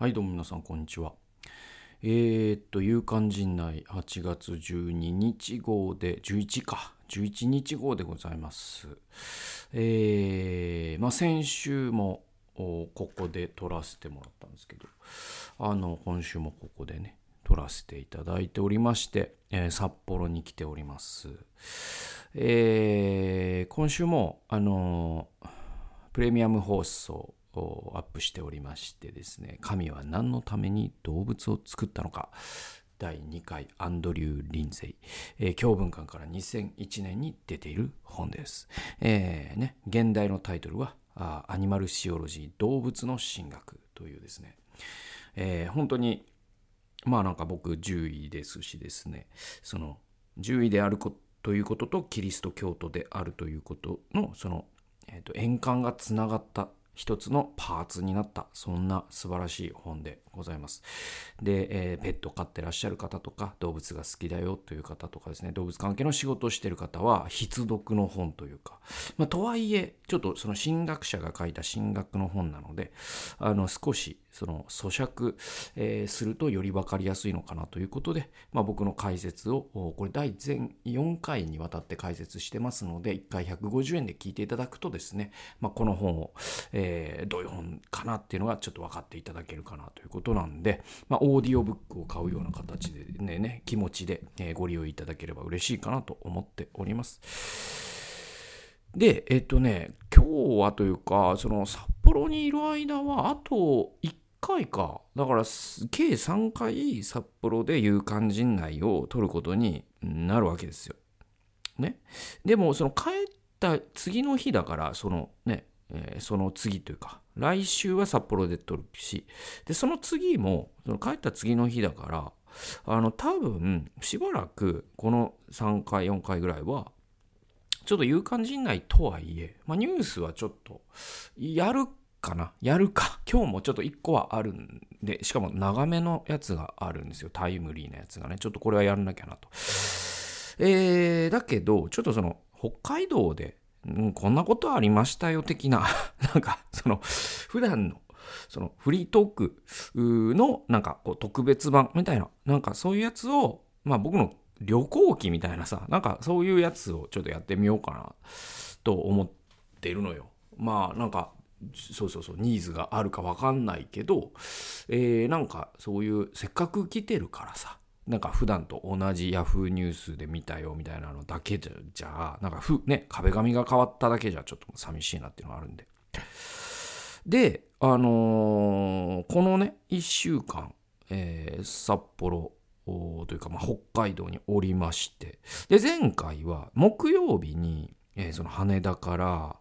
はい、どうも皆さん、こんにちは。えー、っと、夕刊陣内8月12日号で、11か、11日号でございます。えー、まあ先週もここで撮らせてもらったんですけど、あの、今週もここでね、撮らせていただいておりまして、えー札幌に来ております。えー今週も、あのプレミアム放送アップしておりましてですね、神は何のために動物を作ったのか、第2回アンドリュー・リンゼイ、えー教文館から2001年に出ている本です。えーね、現代のタイトルは、アニマルシオロジー動物の神学というですね、えー本当にまあなんか僕獣医ですしですね。その獣医であるこということとキリスト教徒であるということのその、えー、と円環がつながった一つのパーツになった。そんな素晴らしい本でございます。で、えーペット飼ってらっしゃる方とか動物が好きだよという方とかですね。動物関係の仕事をしている方は必読の本というか、まあ、とはいえちょっとその神学者が書いた神学の本なのであの少しその咀嚼、えーするとより分かりやすいのかなということで、まあ、僕の解説をこれ第全4回にわたって解説してますので1回150円で聞いていただくとですね、まあ、この本を、えーどういう本かなっていうのがちょっと分かっていただけるかなということなんで、まあ、オーディオブックを買うような形でねね気持ちで、えご利用いただければ嬉しいかなと思っております。で、えっとね、今日はというか、その札幌にいる間は、あと1回か。だから、計3回札幌で有感陣内を取ることになるわけですよ。ね。でも、その帰った次の日だから、そのね、えーその次というか、来週は札幌で取るし、で、その次も、その帰った次の日だから、あの、多分、しばらく、この3回、4回ぐらいは、ちょっと有感陣内とはいえ、まあ、ニュースはちょっと、やるかなやるか。今日もちょっと1個はあるんで、しかも長めのやつがあるんですよ。タイムリーなやつがね。ちょっとこれはやらなきゃなと。えー、だけど、ちょっとその、北海道で、うん、こんなことありましたよ的な、なんか、その、普段の、そのフリートークのなんかこう特別版みたいな、なんかそういうやつを、まあ僕の旅行記みたいなさ、なんかそういうやつをちょっとやってみようかなと思ってるのよ。まあなんか、そうそうそう、ニーズがあるかわかんないけど、えーなんかそういう、せっかく来てるからさ、なんか普段と同じヤフーニュースで見たよみたいなのだけじゃ、あ、なんかふ、ね、壁紙が変わっただけじゃちょっと寂しいなっていうのがあるんで。で、あのーこのね、1週間、えー札幌というか、まあ、北海道におりまして、で、前回は木曜日に、えーその羽田から、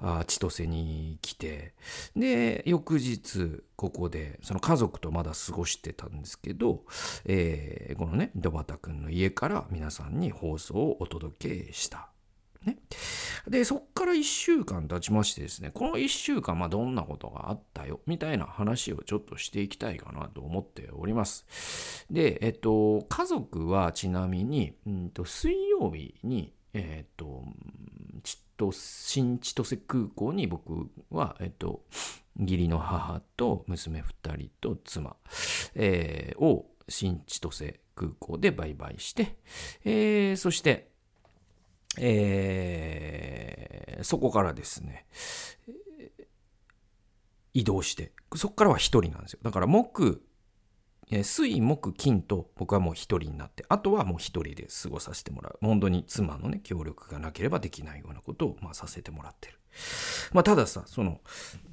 あ千歳に来て、で、翌日、ここで、その家族とまだ過ごしてたんですけど、えーこのね、ドバタ君の家から皆さんに放送をお届けした。ね。で、そっから1週間経ちましてですね、この1週間、まあ、どんなことがあったよ、みたいな話をちょっとしていきたいかなと思っております。で、えっと、家族はちなみに、うんと水曜日に、えっと、千歳新千歳空港に僕は、えっと、義理の母と娘2人と妻、えーを新千歳空港でバイバイして、えーそして、えーそこからですね、移動して、そこからは一人なんですよ。だから木、えー水、木、金と僕はもう一人になって、あとはもう一人で過ごさせてもらう。本当に妻のね、協力がなければできないようなことを、まあ、させてもらってる。まあ、たださ、その、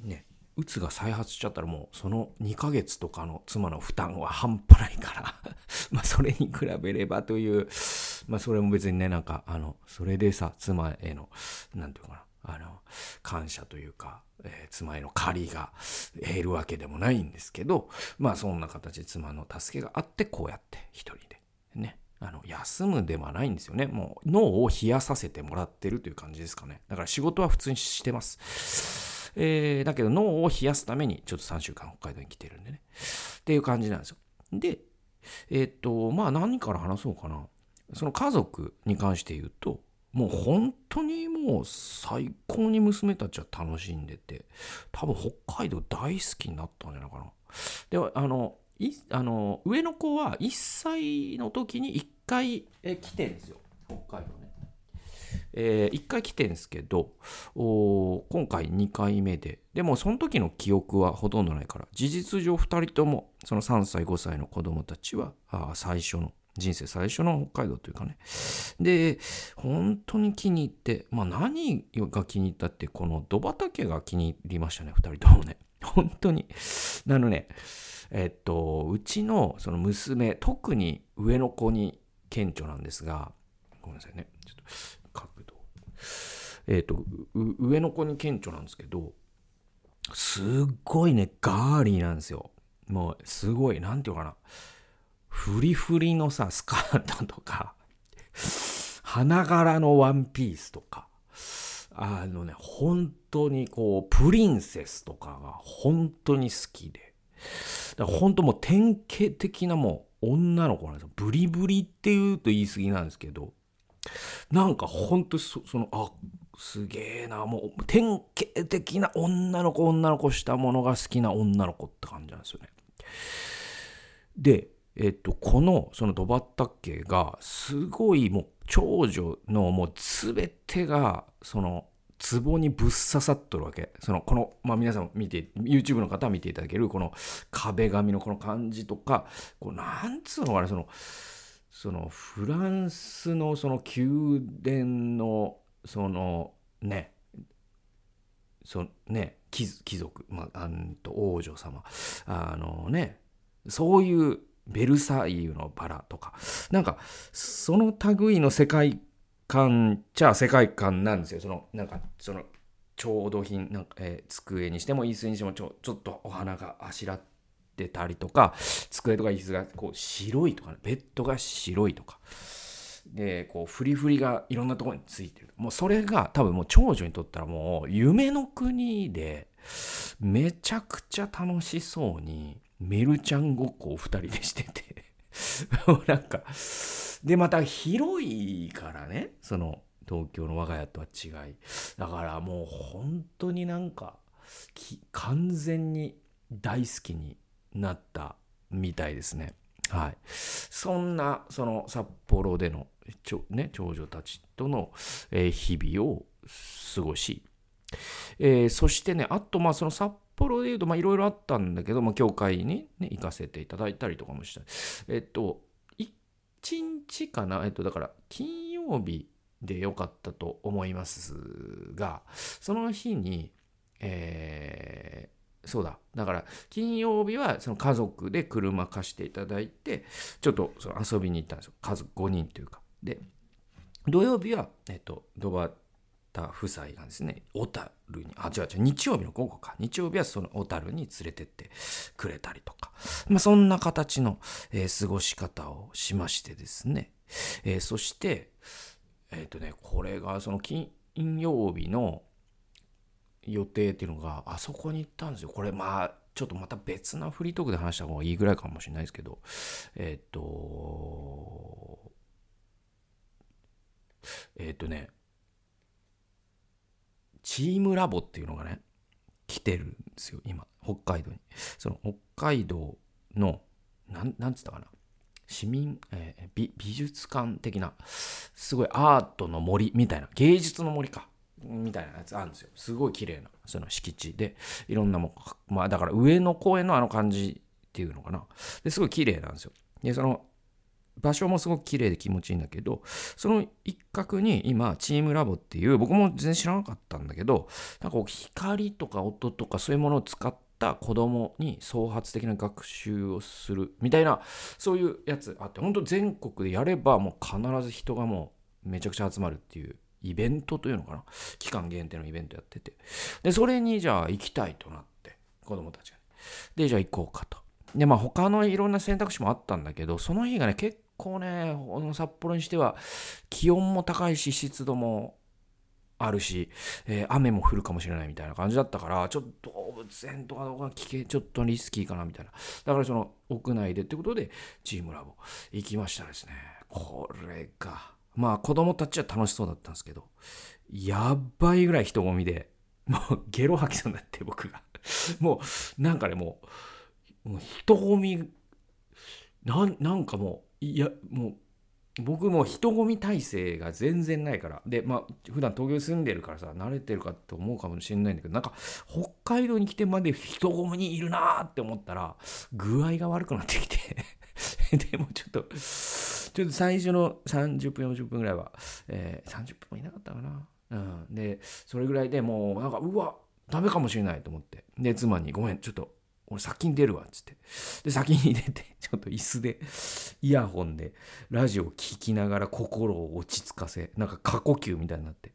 ね、うつが再発しちゃったらもうその2ヶ月とかの妻の負担は半端ないから まあそれに比べればというまあそれも別にねなんかあのそれでさ妻へのなんていうかなあの感謝というか、えー妻への借りが減るわけでもないんですけどまあそんな形で妻の助けがあってこうやって一人でねあの休むではないんですよねもう脳を冷やさせてもらってるという感じですかねだから仕事は普通にしてますえーだけど脳を冷やすためにちょっと3週間北海道に来てるんでね。っていう感じなんですよ。で、えーっと、まあ何から話そうかな。その家族に関して言うと、もう本当にもう最高に娘たちは楽しんでて多分北海道大好きになったんじゃないかな。ではあのいあの上の子は1歳の時に1回え来てんですよ北海道ね。えー、1回来てんですけどお今回2回目ででもその時の記憶はほとんどないから事実上2人ともその3歳5歳の子供たちはあ最初の人生最初の北海道というかね。で本当に気に入ってまあ何が気に入ったってこの土畑が気に入りましたね2人ともね。本当に。あのねえっとうちのその娘特に上の子に顕著なんですがごめんなさいね。ちょっと角度えっと上の子に顕著なんですけどすっごいねガーリーなんですよ。もうすごいなんていうかな。フリフリのさスカートとか花柄のワンピースとかあのね本当にこうプリンセスとかが本当に好きで。だから本当もう典型的なもう女の子なんですよ。ブリブリっていうと言い過ぎなんですけどなんか本当そそのあすげえなもう典型的な女の子女の子したものが好きな女の子って感じなんですよね。でえっと、このそのドバッタッケがすごいもう長女のもう全てがその壺にぶっ刺さっとるわけ。そのこの、まあ、皆さん見て YouTube の方は見ていただけるこの壁紙のこの感じとかこうなんつうのかなそのそのフランスのその宮殿のそのねそのね貴族、まあ、あんと王女様。あのねそういうベルサイユのバラとか。なんかその類の世界観じゃ世界観なんですよ。そのなんかその調度品なんか、えー、机にしても椅子にしてもちょちょっとお花があしらってたりとか机とか椅子がこう白いとか、ね、ベッドが白いとか。でこうフリフリがいろんなところについてる。もうそれが多分もう長女にとったらもう夢の国でめちゃくちゃ楽しそうにメルちゃんごっこを2人でしてて。なんかでまた広いからね。その東京の我が家とは違い。だからもう本当になんか完全に大好きになったみたいですね。はい。そんなその札幌でのちょ、ね、長女たちとの、え日々を過ごし、えー、そしてねあとまあその札幌で言うと、まあ、いろいろあったんだけど、まあ、教会に、ね、行かせていただいたりとかもした。えっと、1日かな、えっと、だから、金曜日でよかったと思いますが、その日に、えー、そうだ。だから、金曜日はその家族で車貸していただいて、ちょっとその遊びに行ったんですよ。家族5人というか。で、土曜日は、えっと、ドバた夫妻がですね小樽にあ違う違う日曜日の午後か日曜日はその小樽に連れてってくれたりとか、まあ、そんな形の、えー、過ごし方をしましてですね、えー、そしてえっ、ー、とねこれがその金曜日の予定っていうのがあそこに行ったんですよこれまあちょっとまた別なフリートークで話した方がいいぐらいかもしれないですけどえっ、とえっ、とねチームラボっていうのがね、来てるんですよ、今、北海道に。その北海道の、なん、なんつったかな。市民、えー、美美術館的な、すごいアートの森みたいな、芸術の森か。みたいなやつあるんですよ。すごい綺麗な、その敷地で、いろんなもん、まあだから上野公園のあの感じっていうのかな。ですごい綺麗なんですよ。で、その場所もすごく綺麗で気持ちいいんだけど、その一角に今、チームラボっていう、僕も全然知らなかったんだけど、なんか光とか音とかそういうものを使った子供に創発的な学習をするみたいな、そういうやつあって、本当全国でやればもう必ず人がもうめちゃくちゃ集まるっていうイベントというのかな？期間限定のイベントやってて。で、それにじゃあ行きたいとなって、子供たちが。で、じゃあ行こうかと。で、まあ他のいろんな選択肢もあったんだけど、その日がね、結構ね、札幌にしては気温も高いし湿度もあるし、えー、雨も降るかもしれないみたいな感じだったから、ちょっと動物園とかどうか聞け、ちょっとリスキーかなみたいな。だからその屋内でってことでチームラボ行きましたですね。これが、まあ子供たちは楽しそうだったんですけど、やばいぐらい人混みで、もうゲロ吐きそうになって僕が。もうなんかね、もう、人混み、なんなんかもう、いや、もう、僕も人混み体制が全然ないから。で、まあ、普段東京住んでるからさ、慣れてるかと思うかもしれないんだけど、なんか、北海道に来てまで人混みにいるなーって思ったら、具合が悪くなってきて でもちょっと、ちょっと最初の30分、40分ぐらいは、えー、30分もいなかったかな。うん。で、それぐらいでもう、なんか、うわ、ダメかもしれないと思って。で、妻に、ごめん、ちょっと、俺先に出るわ、つって。で、先に出て、ちょっと椅子で、イヤホンで、ラジオを聴きながら心を落ち着かせ、なんか過呼吸みたいになって。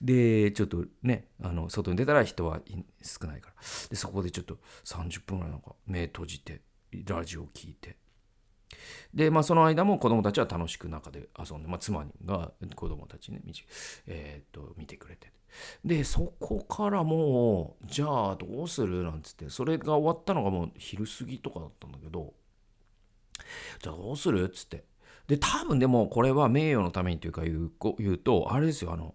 で、ちょっとね、あの、外に出たら人は少ないから。で、そこでちょっと30分ぐらいなんか目閉じて、ラジオを聴いて。で、まあ、その間も子供たちは楽しく中で遊んで、まあ、妻が子供たちね、えー、っと、見てくれて。で、そこからもう、じゃあどうする？なんつって、それが終わったのがもう昼過ぎとかだったんだけど、じゃあどうする？っつって。で、多分でもこれは名誉のためにというか言う言うと、あれですよ、あの、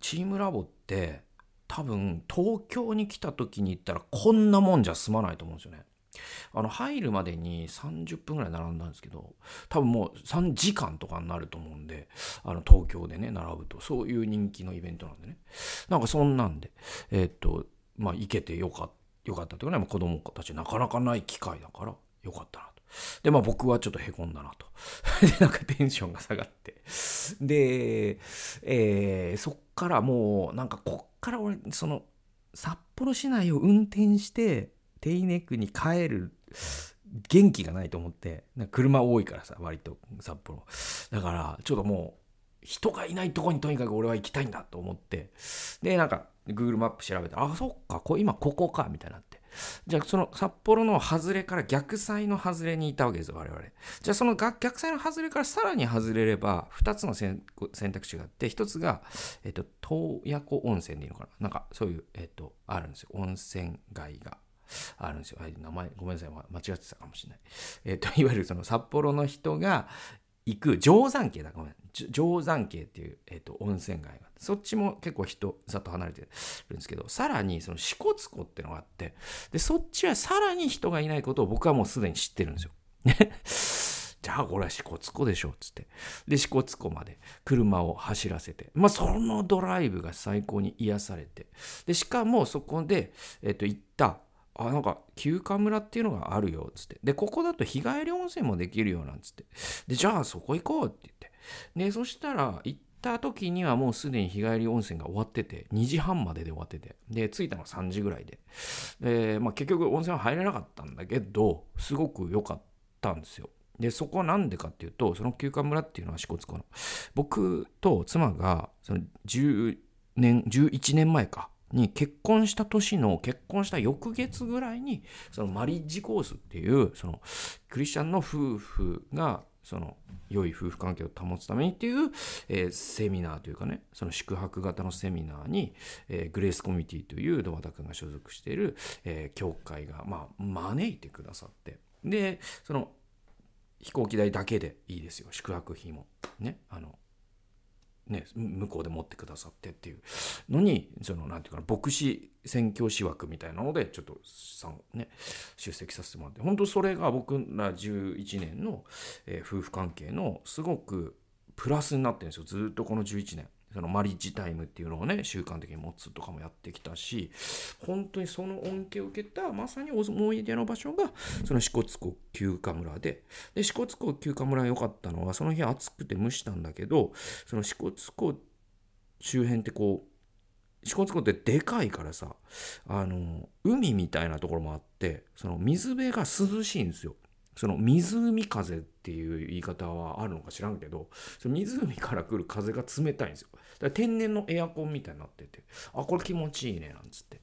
チームラボって多分東京に来た時に行ったらこんなもんじゃ済まないと思うんですよね。あの入るまでに30分ぐらい並んだんですけど多分もう3時間とかになると思うんであの東京でね並ぶとそういう人気のイベントなんでねなんかそんなんでえー、っとまあ行けてよかったよかったというかねま子供たちなかなかない機会だからよかったなと。で、まあ僕はちょっとへこんだなと。で、なんかテンションが下がって。で、えー、そっからもう、なんかこっから俺、その、札幌市内を運転して、テイネックに帰る元気がないと思って車多いからさ割と札幌。だからちょっともう人がいないとこにとにかく俺は行きたいんだと思って。でなんか Google マップ調べたらあそっかこ今ここかみたいになって。じゃあその札幌の外れから逆サイの外れにいたわけですよ我々。じゃあその逆サイの外れからさらに外れれば2つの選択肢があって1つが、えっと、洞爺湖温泉でいいのかな。なんかそういう、えっと、あるんですよ。温泉街が。あるんですよ。はい、名前、ごめんなさい、間違ってたかもしれない。えっ、ー、と、いわゆるその札幌の人が行く定山渓だ、ごめん。定山渓っていう、えーと、温泉街があってそっちも結構人ざっと離れてるんですけどさらにその支笏湖っていうのがあってでそっちはさらに人がいないことを僕はもうすでに知ってるんですよ。じゃあこれは支笏湖でしょっつってで支笏湖まで車を走らせてまあそのドライブが最高に癒されてでしかもそこで、えーと行ったあなんか休暇村っていうのがあるよっつって。でここだと日帰り温泉もできるよなんつって。でじゃあそこ行こうって言って。でそしたら行った時にはもうすでに日帰り温泉が終わってて2時半までで終わってて。で着いたのが3時ぐらいで。で、まあ、結局温泉は入れなかったんだけどすごく良かったんですよ。でそこは何でかっていうとその休暇村っていうのは支笏湖の。僕と妻がその10年11年前か。に結婚した年の結婚した翌月ぐらいにそのマリッジコースっていうそのクリスチャンの夫婦がその良い夫婦関係を保つためにっていう、えー、セミナーというかねその宿泊型のセミナーに、えー、グレースコミュニティという堂端君が所属している、えー、教会が、まあ、招いてくださって。でその飛行機代だけでいいですよ。宿泊費も。ね。あのね、向こうで持ってくださってっていう。のにそのなんていうかな牧師宣教師枠みたいなのでちょっとね、出席させてもらって。本当それが僕ら11年の、えー、夫婦関係のすごくプラスになってるんですよ。ずっとこの11年。そのマリッジタイムっていうのをね習慣的に持つとかもやってきたし本当にその恩恵を受けたまさに思い出の場所がその支笏湖休暇村でで支笏湖休暇村が良かったのはその日暑くて蒸したんだけどその支笏湖周辺ってこう支笏湖ってでかいからさあの海みたいなところもあってその水辺が涼しいんですよ。その湖風っていう言い方はあるのか知らんけどその湖から来る風が冷たいんですよ。だから天然のエアコンみたいになっててあこれ気持ちいいねなんつって。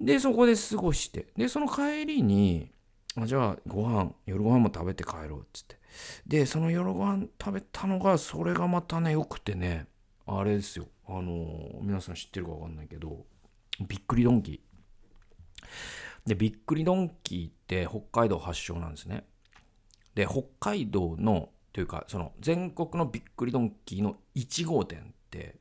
でそこで過ごしてでその帰りにあじゃあご飯夜ご飯も食べて帰ろうつって。でその夜ご飯食べたのがそれがまたねよくてねあれですよ。あのー、皆さん知ってるか分かんないけどびっくりドンキー。で、びっくりドンキーって北海道発祥なんですね。で、北海道のというかその全国のびっくりドンキーの1号店って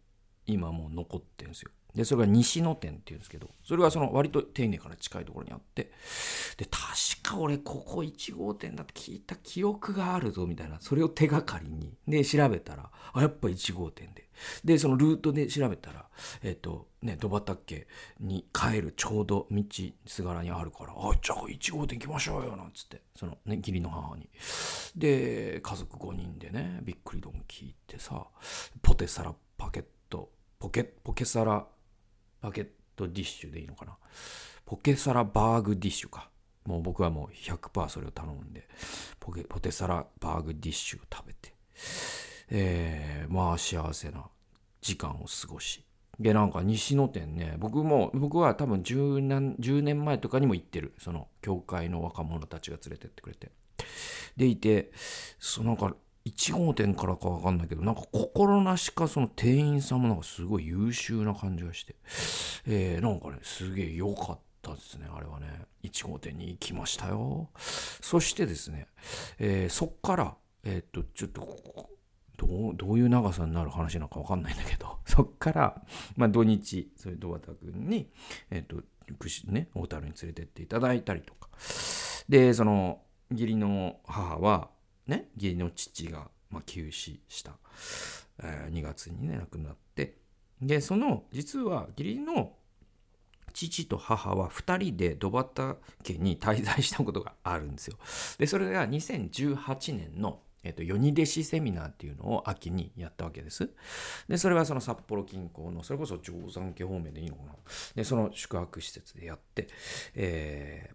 今もう残ってるんですよでそれが西野店っていうんですけどそれはその割と丁寧から近いところにあってで確か俺ここ1号店だって聞いた記憶があるぞみたいなそれを手がかりにで調べたらあやっぱ1号店で。でそのルートで調べたらえっ、とね戸畑に帰るちょうど道すがらにあるからあじゃあ1号店行きましょうよなんつってそのね義理の母に。で家族5人でねびっくりドンキー行ってさポテサラパケットポケポケサラバケットディッシュでいいのかな？ポケサラバーグディッシュか。もう僕はもう100%それを頼んで。ポケポテサラバーグディッシュを食べて。えー、まあ幸せな時間を過ごし。でなんか西野店ね僕も僕は多分10年 ,10 年前とかにも行ってる。その教会の若者たちが連れてってくれて。でいてそのなんか1号店からか分かんないけどなんか心なしかその店員さんもなんかすごい優秀な感じがして、えー、なんかねすげえ良かったですねあれはね。1号店に行きましたよ。そしてですね、えー、そっからえー、っとちょっとどうどういう長さになる話なのか分かんないんだけど そっから、まあ、土日そういう戸畑君に、え、っとね小樽に連れてっていただいたりとか。でその義理の母はね義理の父が、まあ、急死した、えー、2月にね亡くなってでその実は義理の父と母は2人で戸畑家に滞在したことがあるんですよ。でそれが2018年のえっと、世に弟子セミナーっていうのを秋にやったわけです。で、それはその札幌近郊の、それこそ定山家方面でいいのかな。で、その宿泊施設でやって、え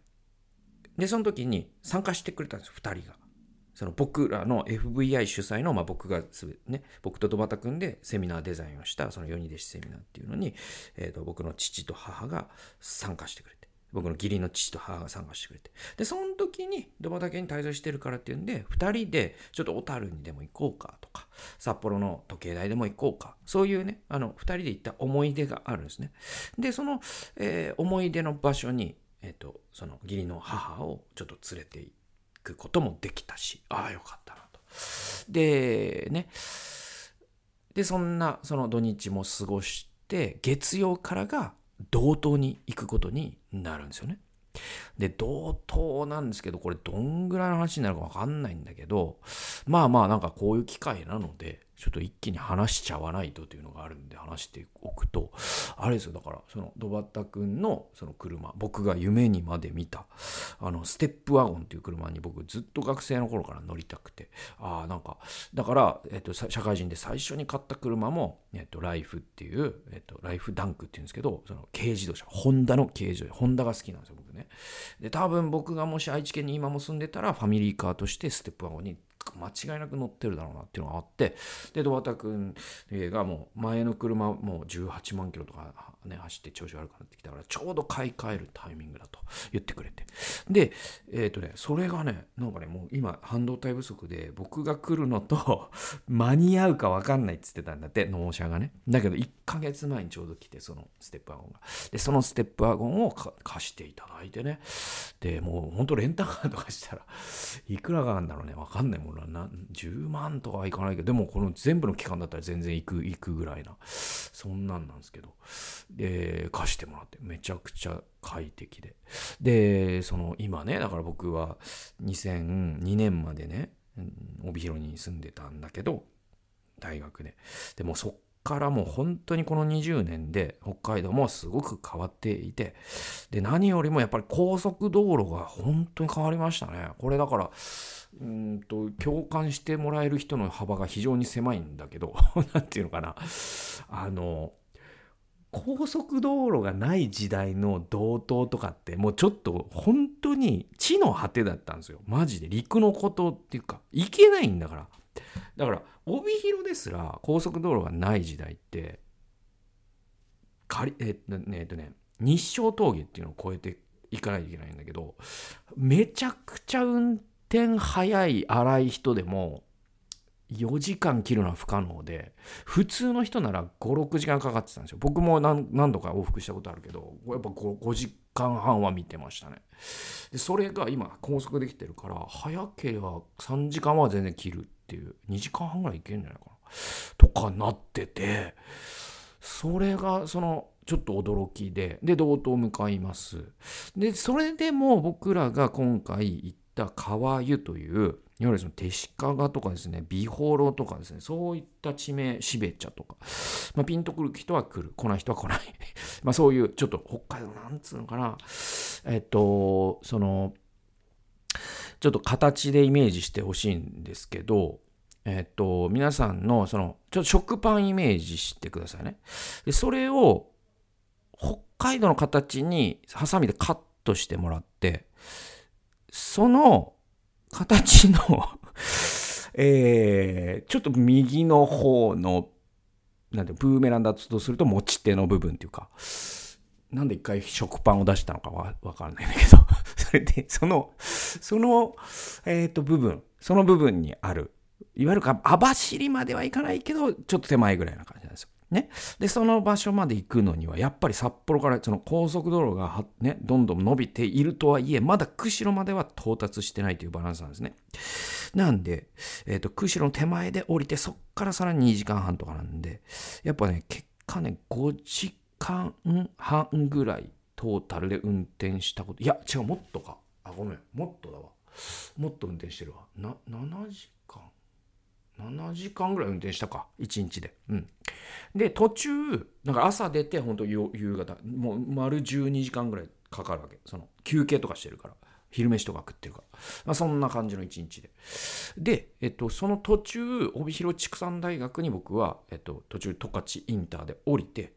ー、で、その時に参加してくれたんです、2人が。その僕らの FVI 主催の、まあ、僕がすね、僕と戸畑君でセミナーデザインをした、その世に弟子セミナーっていうのに、えーと、僕の父と母が参加してくれて、僕の義理の父と母が参加してくれて、で、その時に戸畑に滞在してるからっていうんで、2人でちょっと小樽にでも行こうかとか、札幌の時計台でも行こうか、そういうね、あの、2人で行った思い出があるんですね。で、その、えー、思い出の場所に、えっ、ー、と、その義理の母をちょっと連れて行って、くこともできたし、ああ、よかったなと。で、ね。で、そんな、その土日も過ごして、月曜からが道東に行くことになるんですよね。で、同等なんですけど、これどんぐらいの話になるかわかんないんだけど、まあまあなんかこういう機会なので、ちょっと一気に話しちゃわないとというのがあるんで話しておくと、あれですよ、だからそのドバッタ君のその車、僕が夢にまで見た、あのステップワゴンっていう車に僕ずっと学生の頃から乗りたくて、ああ、なんか、だから、えっと、社会人で最初に買った車も、えっと、ライフっていう、えっと、ライフダンクっていうんですけど、その軽自動車、ホンダの軽自動車、ホンダが好きなんですよ、僕ね。で、多分僕がもし愛知県に今も住んでたら、ファミリーカーとしてステップワゴンに間違いなく乗ってるだろうなっていうのがあってで戸畑君がもう前の車もう18万キロとかね走って調子悪くなってきたからちょうど買い替えるタイミングだと言ってくれて。でえっ、ー、とねそれがねなんかねもう今半導体不足で僕が来るのと 間に合うか分かんないっつってたんだって納車がね。だけど1ヶ月前にちょうど来てそのステップワゴンが。でそのステップワゴンを貸していただいてね。でもうほんとレンタカーとかしたらいくらかなんだろうね。分かんない。もんな10万とかはいかないけどでもこの全部の期間だったら全然行く行くぐらいなそんなんなんですけど。で貸してもらってめちゃくちゃ快適で。でその今ねだから僕は2002年までね帯広に住んでたんだけど大学で。でもそっからもう本当にこの20年で北海道もすごく変わっていてで何よりもやっぱり高速道路が本当に変わりましたね。これだからうんと共感してもらえる人の幅が非常に狭いんだけど 何て言うのかな。あの高速道路がない時代の道東とかってもうちょっと本当に地の果てだったんですよ。マジで。陸のことっていうか行けないんだから。だから帯広ですら高速道路がない時代ってかりえっとねえっとね日照峠っていうのを越えていかないといけないんだけどめちゃくちゃ運転早い荒い人でも4時間切るのは不可能で普通の人なら56時間かかってたんですよ。僕も何度か往復したことあるけどやっぱ 5, 5時間半は見てましたね。でそれが今高速できてるから早ければ3時間は全然切るっていう2時間半ぐらい行けるんじゃないかな。とかなっててそれがそのちょっと驚きでで道東向かいます。でそれでも僕らが今回行った川湯といういわゆるその手鹿がとかですね美幌とかですねそういった地名しべ茶とか、まあ、ピンとくる人は来る。来ない人は来ない。まあそういうちょっと北海道なんつうのかな。えっとそのちょっと形でイメージしてほしいんですけどえっと皆さんのそのちょっと食パンイメージしてくださいね。でそれを北海道の形にハサミでカットしてもらってその形の えー、ちょっと右の方の、なんて、ブーメランだとすると持ち手の部分っていうか、なんで一回食パンを出したのかわわからないんだけど、それで、その、その、えっ、ー、と、部分、その部分にある、いわゆるか、網走まではいかないけど、ちょっと手前ぐらいな感じなんですよ。ね、でその場所まで行くのにはやっぱり札幌からその高速道路がね、どんどん伸びているとはいえまだ釧路までは到達してないというバランスなんですね。なんで、えーと、釧路の手前で降りてそっからさらに2時間半とかなんでやっぱね結果ね5時間半ぐらいトータルで運転したこといや違うもっとか。あごめんもっとだわ。もっと運転してるわ。な7時7時間ぐらい運転したか1日で。うん。で途中なんか朝出て本当夕方もう丸12時間ぐらいかかるわけ。その休憩とかしてるから。昼飯とか食ってるから、まあ、そんな感じの一日で。で、えっと、その途中帯広畜産大学に僕は、えっと、途中十勝インターで降りて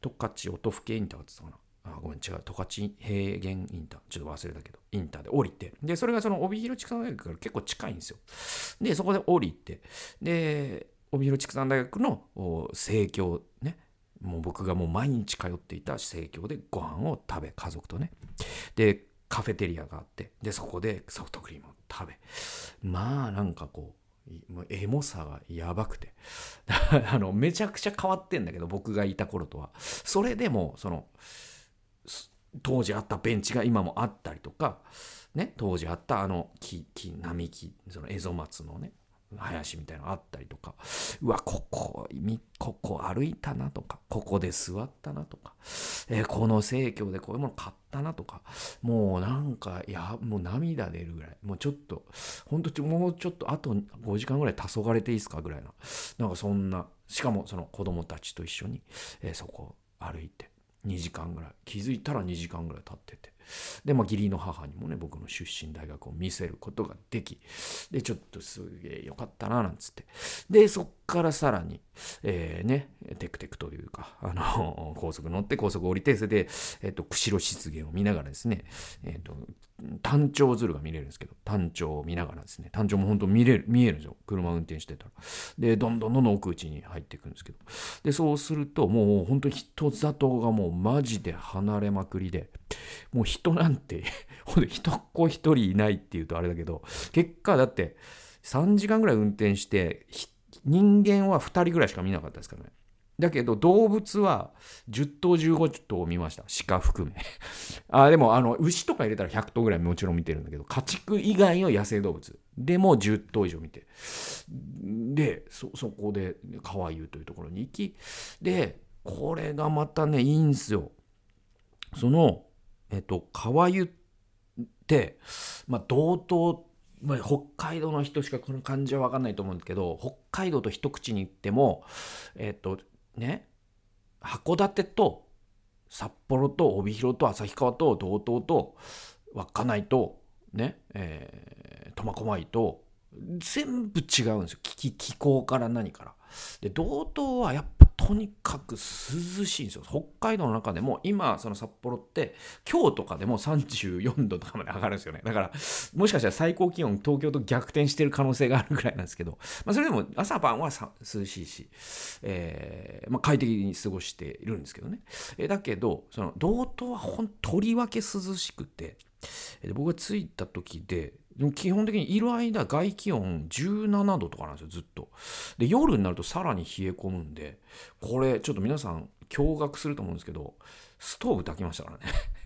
十勝音更インターって言ったかな。あごめん違う十勝平原インター。ちょっと忘れたけど。インターで降りて。でそれがその帯広畜産大学から結構近いんですよ。でそこで降りて。で帯広畜産大学の生協ね。もう僕がもう毎日通っていた生協でご飯を食べ家族とね。でカフェテリアがあって。でそこでソフトクリームを食べ。まあなんかこうエモさがやばくて。あのめちゃくちゃ変わってんだけど僕がいた頃とは。それでもその当時あったベンチが今もあったりとかね当時あったあの木木並木そのエゾマツのね林みたいなのあったりとかうわここここ歩いたなとかここで座ったなとか、えー、この生協でこういうもの買ったなとかもうなんかいやもう涙出るぐらいもうちょっとほんともうちょっとあと5時間ぐらい黄昏れていいですかぐらいななんかそんなしかもその子供たちと一緒に、えー、そこ歩いて2時間ぐらい。気づいたら2時間ぐらい経ってて。で、まあ、義理の母にもね僕の出身大学を見せることができでちょっとすげえよかったななんつって。でそっからさらに、えー、ねテクテクというかあの 高速乗って高速降りてそれで、えーと、釧路湿原を見ながらですね、えーと、単調鶴が見れるんですけど単調を見ながらですね単調も本当見れる見えるんですよ。車運転してたら。でどんどんどんどん奥地に入っていくんですけど。でそうするともう本当人里がもうマジで離れまくりでもう人なんて ほんと人っ子一人いないっていうとあれだけど結果だって3時間ぐらい運転して人人間は2人ぐらいしか見なかったですからね。だけど動物は10頭15頭を見ました。鹿含め。あでもあの牛とか入れたら100頭ぐらいもちろん見てるんだけど家畜以外の野生動物。でも10頭以上見て。でそこで川湯というところに行きでこれがまたねいいんすよ。そのえっと川湯ってまあ道東まあ、北海道の人しかこの感じは分かんないと思うんですけど北海道と一口に言ってもえっとね函館と札幌と帯広と旭川と道東と稚内とねえ苫小牧と全部違うんですよ気気候から何から。で道東はやっぱとにかく涼しいんですよ。北海道の中でも今その札幌って今日とかでも34度とかまで上がるんですよねだからもしかしたら最高気温東京と逆転してる可能性があるぐらいなんですけど、まあ、それでも朝晩は涼しいし、えーまあ、快適に過ごしているんですけどね、え、だけどその道東はほんとりわけ涼しくてで僕が着いた時でで基本的にいる間外気温17度とかなんですよずっと。で夜になるとさらに冷え込むんでこれちょっと皆さん驚愕すると思うんですけどストーブ炊きましたからね。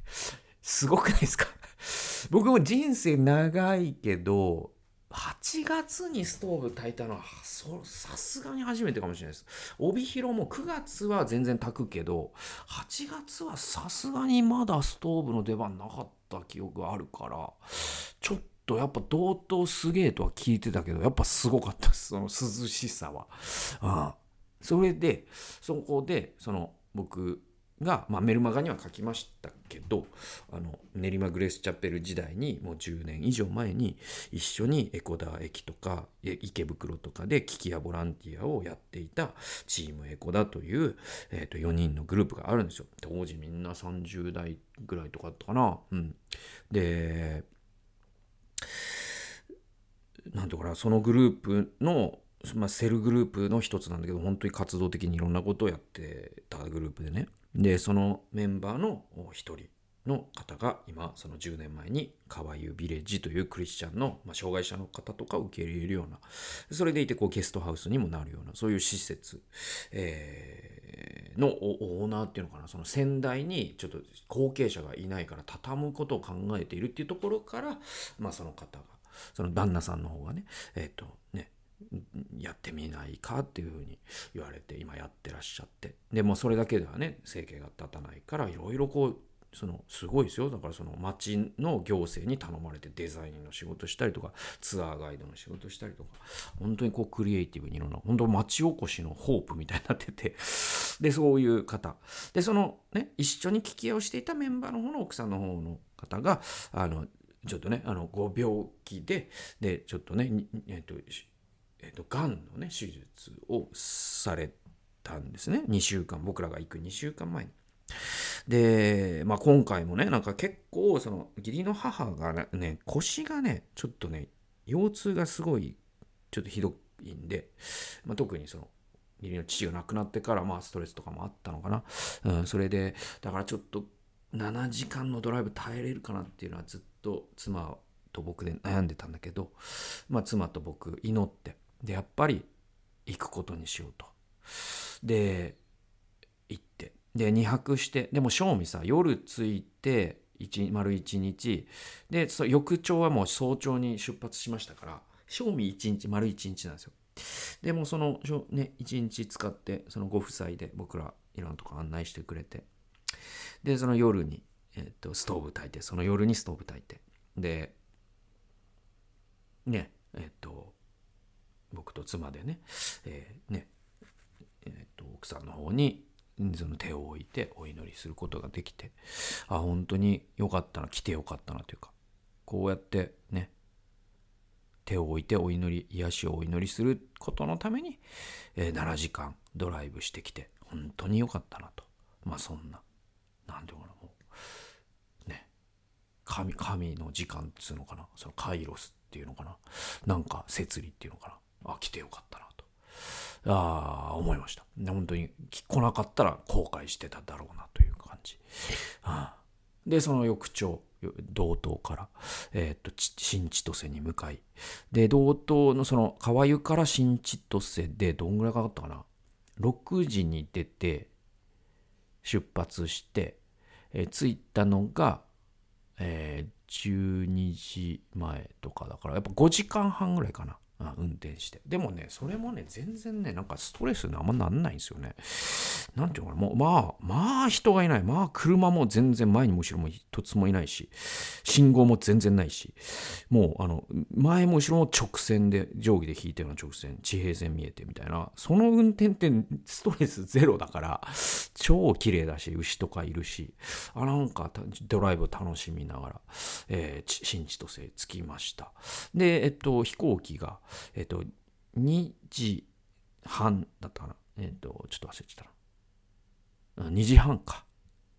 すごくないですか？僕も人生長いけど8月にストーブ炊いたのはそさすがに初めてかもしれないです。帯広も9月は全然炊くけど8月はさすがにまだストーブの出番なかった記憶があるからちょっとやっぱ同等すげえとは聞いてたけどやっぱすごかったですその涼しさは。ああそれでそこでその僕が、まあ、メルマガには書きましたけどあの練馬グレースチャペル時代にもう10年以上前に一緒にエコダ駅とか池袋とかで危機やボランティアをやっていたチームエコダという、えー、と4人のグループがあるんですよ。当時みんな30代ぐらいとかだったかな。うん、でなんていうかなそのグループのまあ、セルグループの一つなんだけど本当に活動的にいろんなことをやってたグループでね。でそのメンバーの一人の方が今その10年前に川湯ビレッジというクリスチャンの、まあ、障害者の方とか受け入れるようなそれでいてこうゲストハウスにもなるようなそういう施設、えー、のオーナーっていうのかなその先代にちょっと後継者がいないから畳むことを考えているっていうところから、まあ、その方がその旦那さんの方がねえっ、ー、とねやってみないかっていうふうに言われて今やってらっしゃって。でもそれだけではね生計が立たないからいろいろこうそのすごいですよ。だからその町の行政に頼まれてデザインの仕事したりとかツアーガイドの仕事したりとか本当にこうクリエイティブにいろんな本当町おこしのホープみたいになってて。でそういう方。でそのね一緒に聞き合いをしていたメンバーの方の奥さんの方の方があのちょっとねあのご病気ででちょっとねえっとえーと、がんのね手術をされたんですね。2週間。僕らが行く2週間前に。で、まあ、今回もねなんか結構その義理の母がね腰がねちょっとね腰痛がすごいちょっとひどいんで、まあ、特にその義理の父が亡くなってからまあストレスとかもあったのかな、うん、それでだからちょっと7時間のドライブ耐えれるかなっていうのはずっと妻と僕で悩んでたんだけど、まあ、妻と僕祈ってでやっぱり行くことにしようと。で行って。で2泊して。でも正味さ夜着いて1丸1日。でそ翌朝はもう早朝に出発しましたから正味1日丸1日なんですよ。でもそのね1日使ってそのご夫妻で僕らいろんなとこ案内してくれて。でその夜に、えー、とストーブ炊いてその夜にストーブ炊いて。でねえっ、ー、と僕と妻でね,、えー、ねえー、と奥さんの方にその手を置いてお祈りすることができてあ本当によかったな来てよかったなというかこうやってね手を置いてお祈り癒しをお祈りすることのために、えー、7時間ドライブしてきて本当によかったなと。まあそんな何て言うかなもうね神神の時間っつうのかなそのカイロスっていうのかななんか摂理っていうのかなあ来てよかったなと。あ思いました。で本当に来なかったら後悔してただろうなという感じ、あでその翌朝道東から、えー、っと新千歳に向かい。で道東のその川湯から新千歳でどんぐらいかかったかな？6時に出て出発して、えー、着いたのが、えー、12時前とかだからやっぱ5時間半ぐらいかな。運転して。でもね、それもね、全然ね、なんかストレスにあんまなんないんですよね。なんていうのかな、もう、まあ、まあ人がいない。まあ車も全然前にも後ろも一つもいないし、信号も全然ないし、もう、あの、前も後ろも直線で、定規で引いたような直線、地平線見えてみたいな、その運転ってストレスゼロだから、超綺麗だし、牛とかいるし、あ、なんかドライブ楽しみながら、えー、新千歳着きました。で、えっと、飛行機が、えっ、と、2時半だったかな。えっ、と、ちょっと忘れちゃったな。2時半か。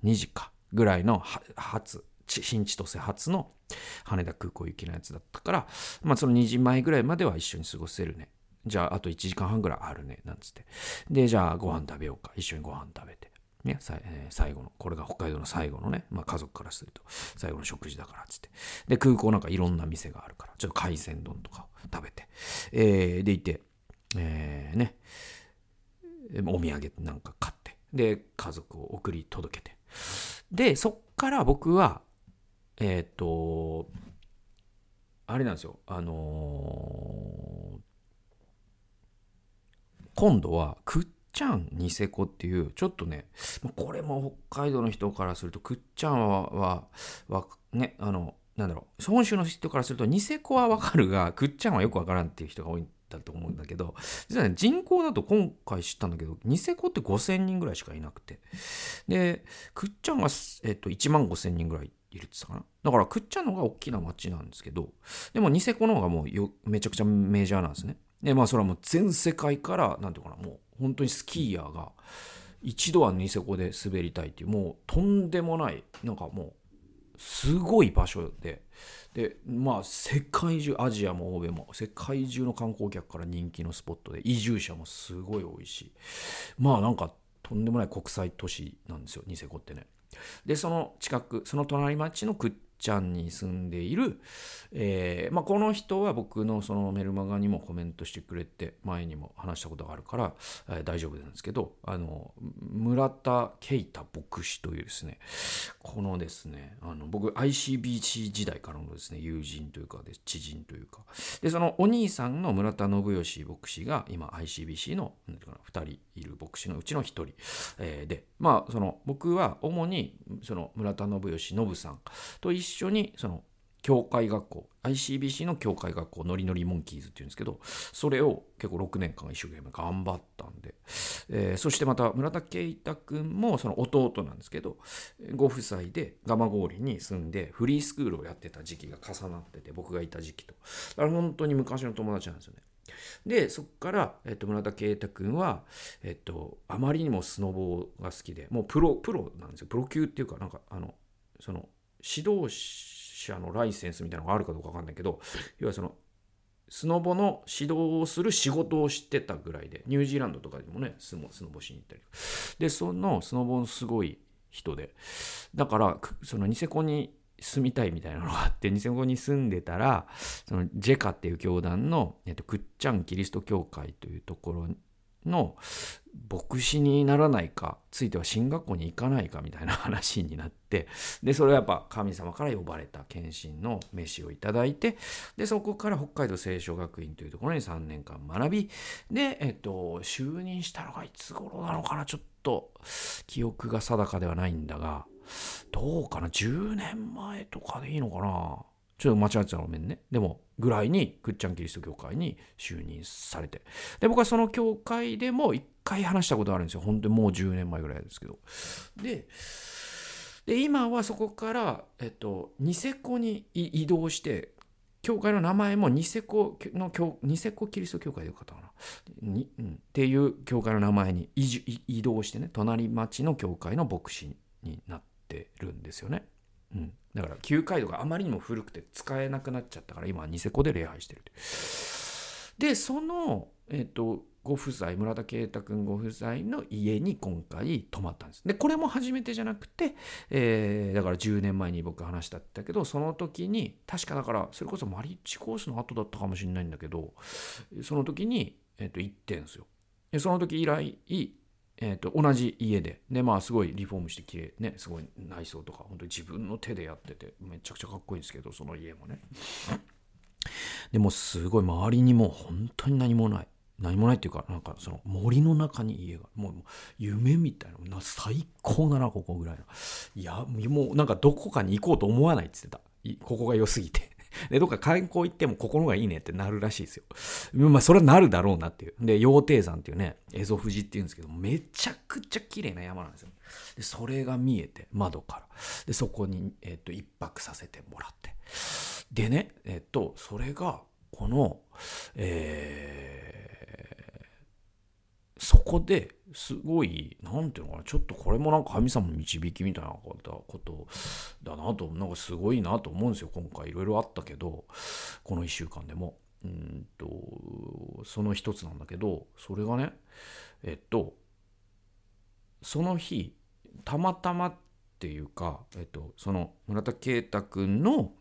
2時か。ぐらいの初、新千歳初の羽田空港行きのやつだったから、まあその2時前ぐらいまでは一緒に過ごせるね。じゃああと1時間半ぐらいあるね。なんつって。で、じゃあご飯食べようか。一緒にご飯食べて。ね、最後の、これが北海道の最後のね、まあ、家族からすると最後の食事だからっつって。で、空港なんかいろんな店があるから、ちょっと海鮮丼とかを食べて、えー、でいて、えー、ね、お土産なんか買って、で、家族を送り届けて。で、そっから僕は、えっ、ー、と、あれなんですよあのー今度はちゃんニセコっていうちょっとねこれも北海道の人からするとくっちゃんはははねあのなんだろう本州の人からするとニセコはわかるがくっちゃんはよくわからんっていう人が多いんだと思うんだけど実はね人口だと今回知ったんだけどニセコって5,000人ぐらいしかいなくてでくっちゃんが、えっと、1万5,000人ぐらいいるって言ったかな。だからくっちゃんの方が大きな町なんですけどでもニセコの方がもうめちゃくちゃメジャーなんですね。でまあそれはもう全世界から何ていうかなもう本当にスキーヤーが一度はニセコで滑りたいっていうもうとんでもないなんかもうすごい場所ででまあ世界中アジアも欧米も世界中の観光客から人気のスポットで移住者もすごい多いしまあなんかとんでもない国際都市なんですよニセコってね。でその近くその隣町のクッちゃんに住んでいる、えーまあ、この人は僕のそのメルマガにもコメントしてくれて前にも話したことがあるから、えー、大丈夫なんですけどあの村田啓太牧師というですねこのですねあの僕 ICBC 時代からのですね友人というかで知人というかでそのお兄さんの村田信義牧師が今 ICBC の2人いる牧師のうちの1人、えー、でまあその僕は主にその村田信義信さんと一緒緒にその教会学校 ICBC の教会学校ノリノリモンキーズっていうんですけどそれを結構6年間一生懸命頑張ったんで、えー、そしてまた村田圭太君もその弟なんですけどご夫妻で蒲郡に住んでフリースクールをやってた時期が重なってて僕がいた時期と。だから本当に昔の友達なんですよね。でそこから、えっと、村田圭太君は、えっと、あまりにもスノボーが好きでもうプロプロなんですよ。プロ級っていうかなんかあのその指導者のライセンスみたいなのがあるかどうか分かんないけど要はそのスノボの指導をする仕事をしてたぐらいでニュージーランドとかでもねスノボしに行ったりでそのスノボのすごい人で。だからそのニセコに住みたいみたいなのがあって ニセコに住んでたらそのジェカっていう教団の、えっと、クッチャンキリスト教会というところの牧師にならないかついては進学校に行かないかみたいな話になってでそれはやっぱ神様から呼ばれた献身の飯をいただいてでそこから北海道聖書学院というところに3年間学びで、えっと、就任したのがいつ頃なのかなちょっと記憶が定かではないんだがどうかな10年前とかでいいのかな。ちょっと間違ってたらごめんね。でも、ぐらいに、クッチャンキリスト教会に就任されて。で、僕はその教会でも一回話したことあるんですよ。本当にもう10年前ぐらいですけど。で、で今はそこから、えっと、ニセコに移動して、教会の名前もニセコの教ニセコキリスト教会でよかったかなに、うん、っていう教会の名前に移動してね隣町の教会の牧師になってるんですよね。うん、だから旧街道があまりにも古くて使えなくなっちゃったから今はニセコで礼拝してるでその、え、ー、とご夫妻村田啓太君ご夫妻の家に今回泊まったんです。でこれも初めてじゃなくて、えー、だから10年前に僕話したってけどその時に確かだからそれこそマリッジコースの後だったかもしれないんだけどその時に、えー、と行ってんですよ。でその時以来えーと、同じ家で。でまあすごいリフォームしてきれいねすごい内装とか本当に自分の手でやっててめちゃくちゃかっこいいんですけどその家もね。でもすごい周りにも本当に何もない。何もないっていうかなんかその森の中に家がもう夢みたいな最高だなここぐらいの。いやもうなんかどこかに行こうと思わないっつってた。ここが良すぎて。で、どっか観光行っても心がいいねってなるらしいですよ。まあ、それはなるだろうなっていう。で、羊蹄山っていうね、蝦夷富士っていうんですけど、めちゃくちゃ綺麗な山なんですよ。で、それが見えて、窓から。で、そこに、えっ、と、一泊させてもらって。でね、えっ、と、それが、この、えー、そこですごい、なんていうのかな、ちょっとこれもなんか神様の導きみたいなことだなと、なんかすごいなと思うんですよ、今回いろいろあったけど、この1週間でも。うんと、その一つなんだけど、それがね、えっと、その日、たまたまっていうか、えっと、その村田啓太君の、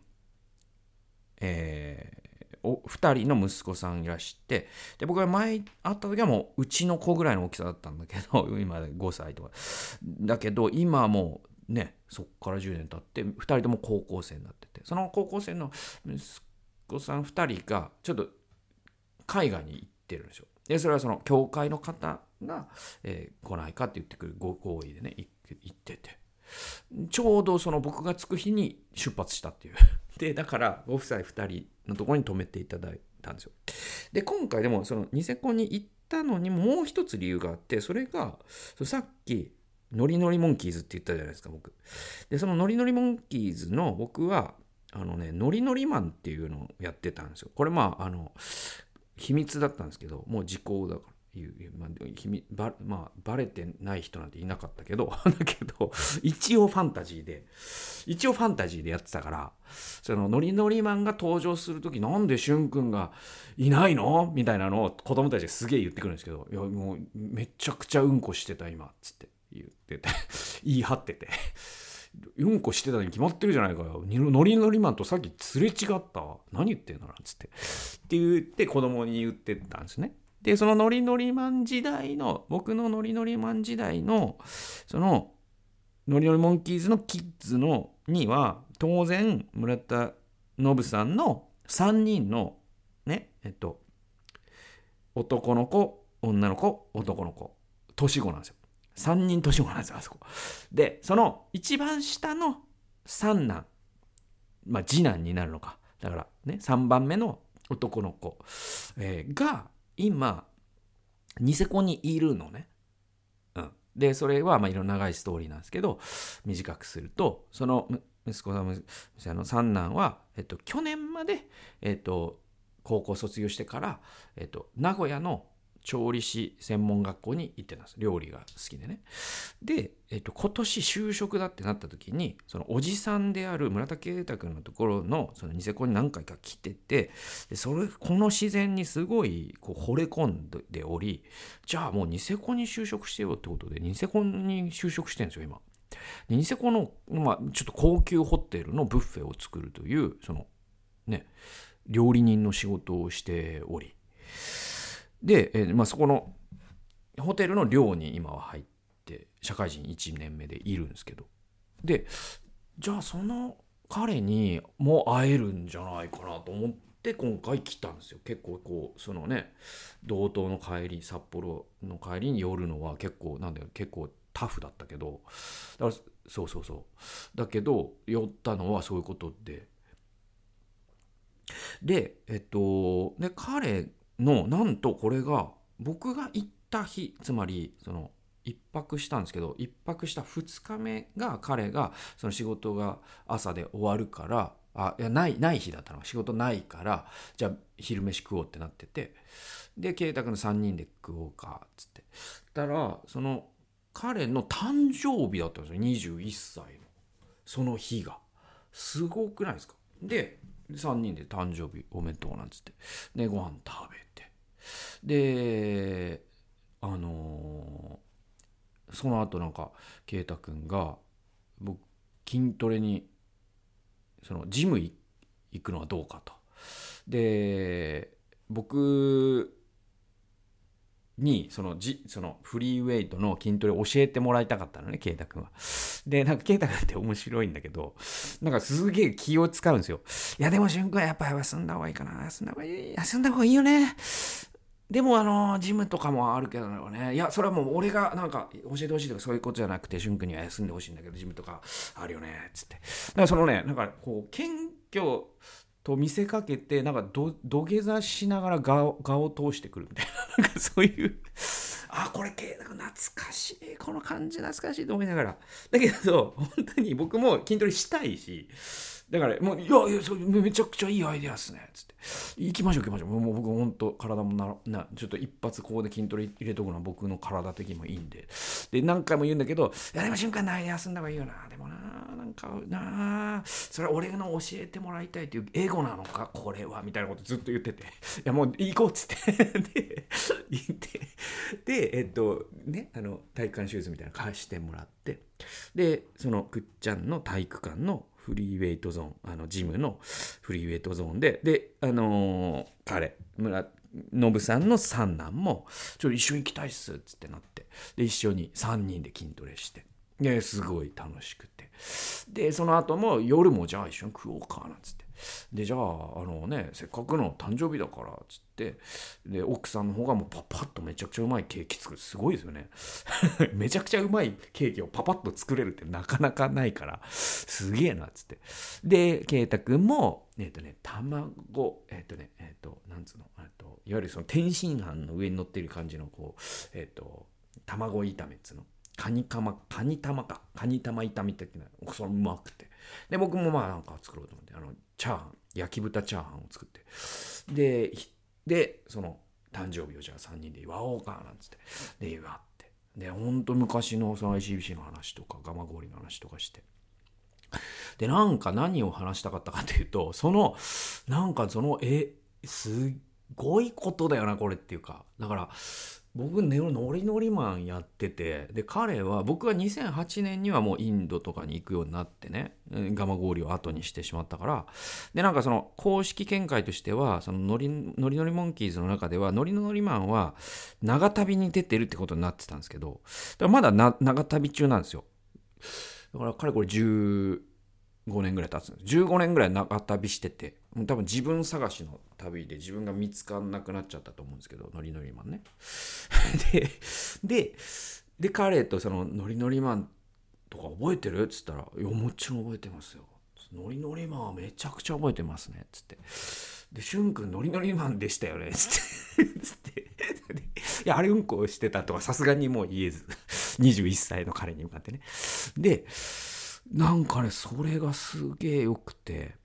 えお2人の息子さんいらしてで僕が前会った時はもううちの子ぐらいの大きさだったんだけど 今で5歳とか。だけど今もうねそっから10年経って2人とも高校生になってて。その高校生の息子さん2人がちょっと海外に行ってるんですよ。でそれはその教会の方が、えー来ないかって言ってくるご好意でね行ってて。ちょうどその僕が着く日に出発したっていう。でだからご夫妻2人のところに泊めていただいたんですよ。で今回でもそのニセコに行ったのにもう一つ理由があってそれがさっきノリノリモンキーズって言ったじゃないですか僕。でそのノリノリモンキーズの僕はあのねノリノリマンっていうのをやってたんですよ。これまああの秘密だったんですけどもう時効だから。いうまあ秘密ばまあ、バレてない人なんていなかったけどだけど一応ファンタジーで一応ファンタジーでやってたからそのノリノリマンが登場する時なんでしゅんくんがいないの？みたいなのを子供たちがすげえ言ってくるんですけど「いやもうめちゃくちゃうんこしてた今」っつって言ってて 言い張ってて。うんこしてたに決まってるじゃないかよ。ノリノリマンとさっきすれ違った。何言ってんのなんつって。って言って子供に言ってたんですね。で、そのノリノリマン時代の、僕のノリノリマン時代の、その、ノリノリモンキーズのキッズのには、当然、村田信さんの3人の、ね、えっと、男の子、女の子、男の子、年子なんですよ。3人年子なんですよ、あそこ。で、その一番下の三男、まあ次男になるのか。だからね、3番目の男の子、えーが、今、ニセコにいるのね。うん。で、それは、まあ、いろんな長いストーリーなんですけど、短くすると、その息子さん、あの三男は、えっと、去年まで、えっと、高校卒業してから、えっと、名古屋の調理師専門学校に行ってたんです。料理が好きでね。で、えっと、今年就職だってなった時に、そのおじさんである村田啓太君のところの、そのニセコに何回か来てて、でそれ、この自然にすごいこう惚れ込んでおり、じゃあもうニセコに就職してよってことで、ニセコに就職してるんですよ、今。でニセコの、まあ、ちょっと高級ホテルのブッフェを作るという、その、ね、料理人の仕事をしており、で、えーまあ、そこのホテルの寮に今は入って社会人1年目でいるんですけど。でじゃあその彼にも会えるんじゃないかなと思って今回来たんですよ。結構こうそのね道東の帰り札幌の帰りに寄るのは結構なんだよ結構タフだったけど。だからそうそうそう。だけど寄ったのはそういうことで。でえっとで彼のなんとこれが僕が行った日つまりその一泊したんですけど一泊した2日目が彼がその仕事が朝で終わるからあいやないない日だったの。仕事ないからじゃあ昼飯食おうってなっててで圭太君の3人で食おうかっつって。たらその彼の誕生日だったんですよ。21歳の。その日が。すごくないですか？で3人で誕生日おめでとうなんつって。でご飯食べて。であのーその後なんか圭太君が僕筋トレにそのジム行くのはどうかとで僕にそのじそのフリーウェイトの筋トレを教えてもらいたかったのね圭太君は。でなんか圭太君って面白いんだけどなんかすげえ気を使うんですよ。いやでも俊君はやっぱ休んだ方がいいかな休んだ方がいい休んだ方がいいよね。でもあのジムとかもあるけどね。いやそれはもう俺がなんか教えてほしいとかそういうことじゃなくて俊君には休んでほしいんだけどジムとかあるよねっつって。だからそのねなんかこう謙虚と見せかけてなんか土下座しながら顔をを通してくるみたいな。なんかそういう。あこれ懐かしい。この感じ懐かしいと思いながら。だけど本当に僕も筋トレしたいしだからもう「いやいやそれめちゃくちゃいいアイデアっすね」つって「行きましょう行きましょう」もう僕本当体もななちょっと一発ここで筋トレ入れとくのは僕の体的にもいいんで。で何回も言うんだけど「いやでも瞬間ないで休んだ方がいいよな。でもななんかなそれは俺の教えてもらいたいっていうエゴなのかこれは」みたいなことずっと言ってて「いやもう行こう」っつって。で行って。でえっとねあの体育館シューズみたいなの貸してもらって。でそのくっちゃんの体育館のフリーウェイトゾーンあのジムのフリーウェイトゾーンでであのー彼村信さんの三男も「ちょっと一緒に行きたいっす」っつってなってで一緒に3人で筋トレしてですごい楽しくて。でその後も夜もじゃあ一緒に食おうかなんつって。でじゃああのねせっかくの誕生日だからっつってで奥さんの方がもうパパッとめちゃくちゃうまいケーキ作るすごいですよね めちゃくちゃうまいケーキをパパッと作れるってなかなかないからすげえなっつってで圭太君もえっ、ー、とね卵えっ、ー、とねえっ、ー、となんつうのといわゆるその天津飯の上に乗ってる感じのこうえっ、と卵炒めっつうのカニカマ、カニ玉か。カニ玉炒め的な。それうまくて。で、僕もまあなんか作ろうと思って、あの、チャーハン、焼き豚チャーハンを作って。で、で、その、誕生日をじゃあ3人で祝おうか、なんつって。で、祝って。で、ほんと昔のその ICBC の話とか、蒲郡の話とかして。で、なんか何を話したかったかっていうと、その、なんかその、え、すっごいことだよな、これっていうか。だから、僕ノリノリマンやっててで彼は僕は2008年にはもうインドとかに行くようになってねガマ氷を後にしてしまったから。でなんかその公式見解としてはそのノリノリノリモンキーズの中ではノリノリマンは長旅に出てるってことになってたんですけどだからまだ長旅中なんですよ。だから彼これ15年ぐらい経つ15年ぐらい長旅してて。多分自分探しの旅で自分が見つかんなくなっちゃったと思うんですけどノリノリマンね。ででで彼とそのノリノリマンとか覚えてる？っつったら「いやもちろん覚えてますよ」ノリノリマンはめちゃくちゃ覚えてますね」っつって「でしゅんくんノリノリマンでしたよね」っつって「いやあれうんこしてた」とかさすがにもう言えず。21歳の彼に向かってね。でなんかね、それがすげえ良くて。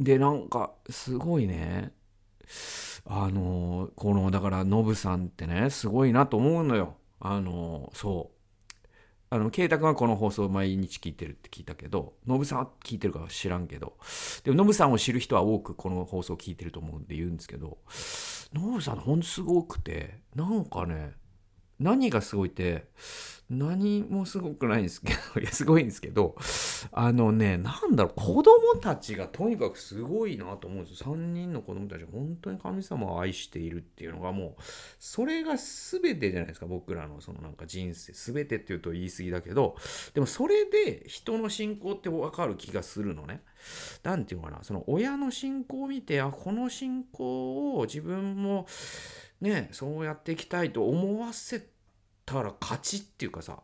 で、なんか、すごいね、あの、この、だから、ノブさんってね、すごいなと思うのよ。あの、そう。あの、圭太君はこの放送毎日聞いてるって聞いたけど、ノブさんは聞いてるかは知らんけど、でもノブさんを知る人は多くこの放送聞いてると思うんで言うんですけど、ノブさんほんとすごくて、なんかね、何がすごいって、何もすごくないんですけど、いや、すごいんですけど、あのね、なんだろう、子供たちがとにかくすごいなと思うんですよ。3人の子供たちが本当に神様を愛しているっていうのがもう、それが全てじゃないですか、僕らのそのなんか人生、全てっていうと言い過ぎだけど、でもそれで人の信仰ってわかる気がするのね。なんていうのかな、その親の信仰を見て、あ、この信仰を自分も、ね、そうやっていきたいと思わせたら勝ちっていうかさ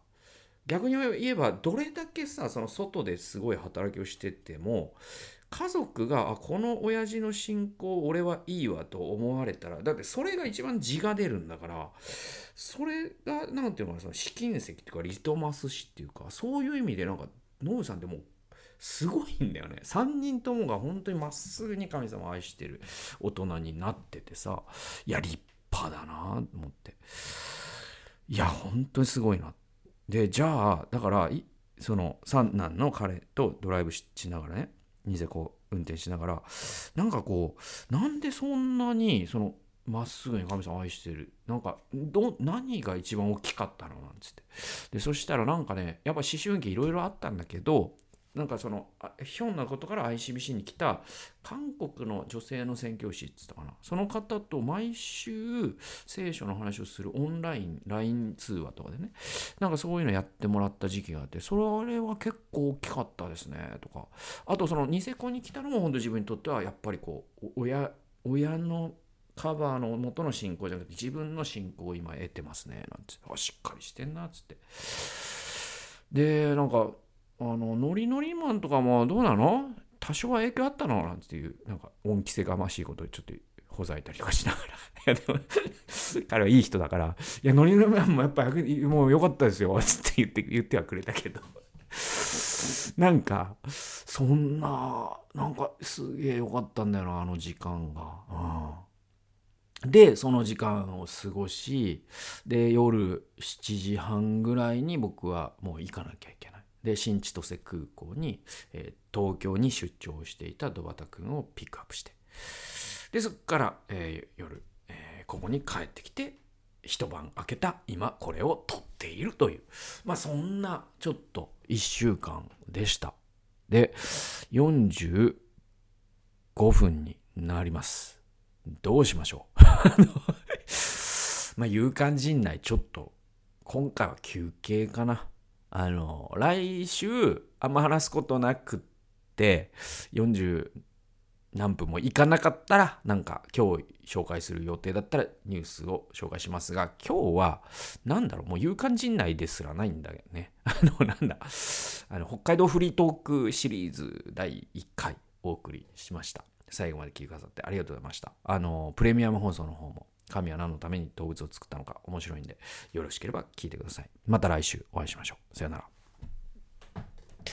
逆に言えばどれだけさその外ですごい働きをしてても家族があこの親父の信仰俺はいいわと思われたらだってそれが一番字が出るんだからそれが何ていうのかなその試金石っていうかリトマス紙っていうかそういう意味でなんかノブさんってもうすごいんだよね3人ともが本当にまっすぐに神様を愛してる大人になっててさいや立派だなと思って。いや本当にすごいな。でじゃあだからその三男の彼とドライブしながらねニゼコ運転しながらなんかこうなんでそんなにそのまっすぐに神様を愛してる？なんかど何が一番大きかったの？なんつって。でそしたらなんかねやっぱ思春期いろいろあったんだけどなんかそのひょんなことから ICBC に来た韓国の女性の宣教師って言ったかな。その方と毎週聖書の話をするオンライン LINE 通話とかでね。なんかそういうのやってもらった時期があってそれは結構大きかったですねとか。あとそのニセコに来たのも本当自分にとってはやっぱりこう親親のカバーの元の信仰じゃなくて自分の信仰を今得てますねなんて。あしっかりしてんなっつって。でなんかあのノリノリマンとかもどうなの？多少は影響あったの？なんていうなんか恩着せがましいことをちょっとほざいたりとかしながら。いやでも彼はいい人だから「いやノリノリマンもやっぱもう良かったですよ」つって言って言ってはくれたけど。なんかそんななんかすげえ良かったんだよなあの時間が。うん、でその時間を過ごしで夜7時半ぐらいに僕はもう行かなきゃいけない。で新千歳空港に、えー、東京に出張していた土端君をピックアップして。でそこから、えー、夜、えー、ここに帰ってきて一晩明けた今これを撮っているという。まあそんなちょっと1週間でした。で45分になります。どうしましょう。まあ勇敢陣内ちょっと今回は休憩かな。あの、来週、あんま話すことなくって、42何分もいかなかったら、なんか今日紹介する予定だったらニュースを紹介しますが、今日は、なんだろう、もう勇敢陣内ですらないんだけどね。あの、なんだ、あの、北海道フリートークシリーズ第1回お送りしました。最後まで聞いてくださってありがとうございました。あの、プレミアム放送の方も、神は何のために動物を作ったのか面白いんで、よろしければ聞いてください。また来週お会いしましょう。さよなら。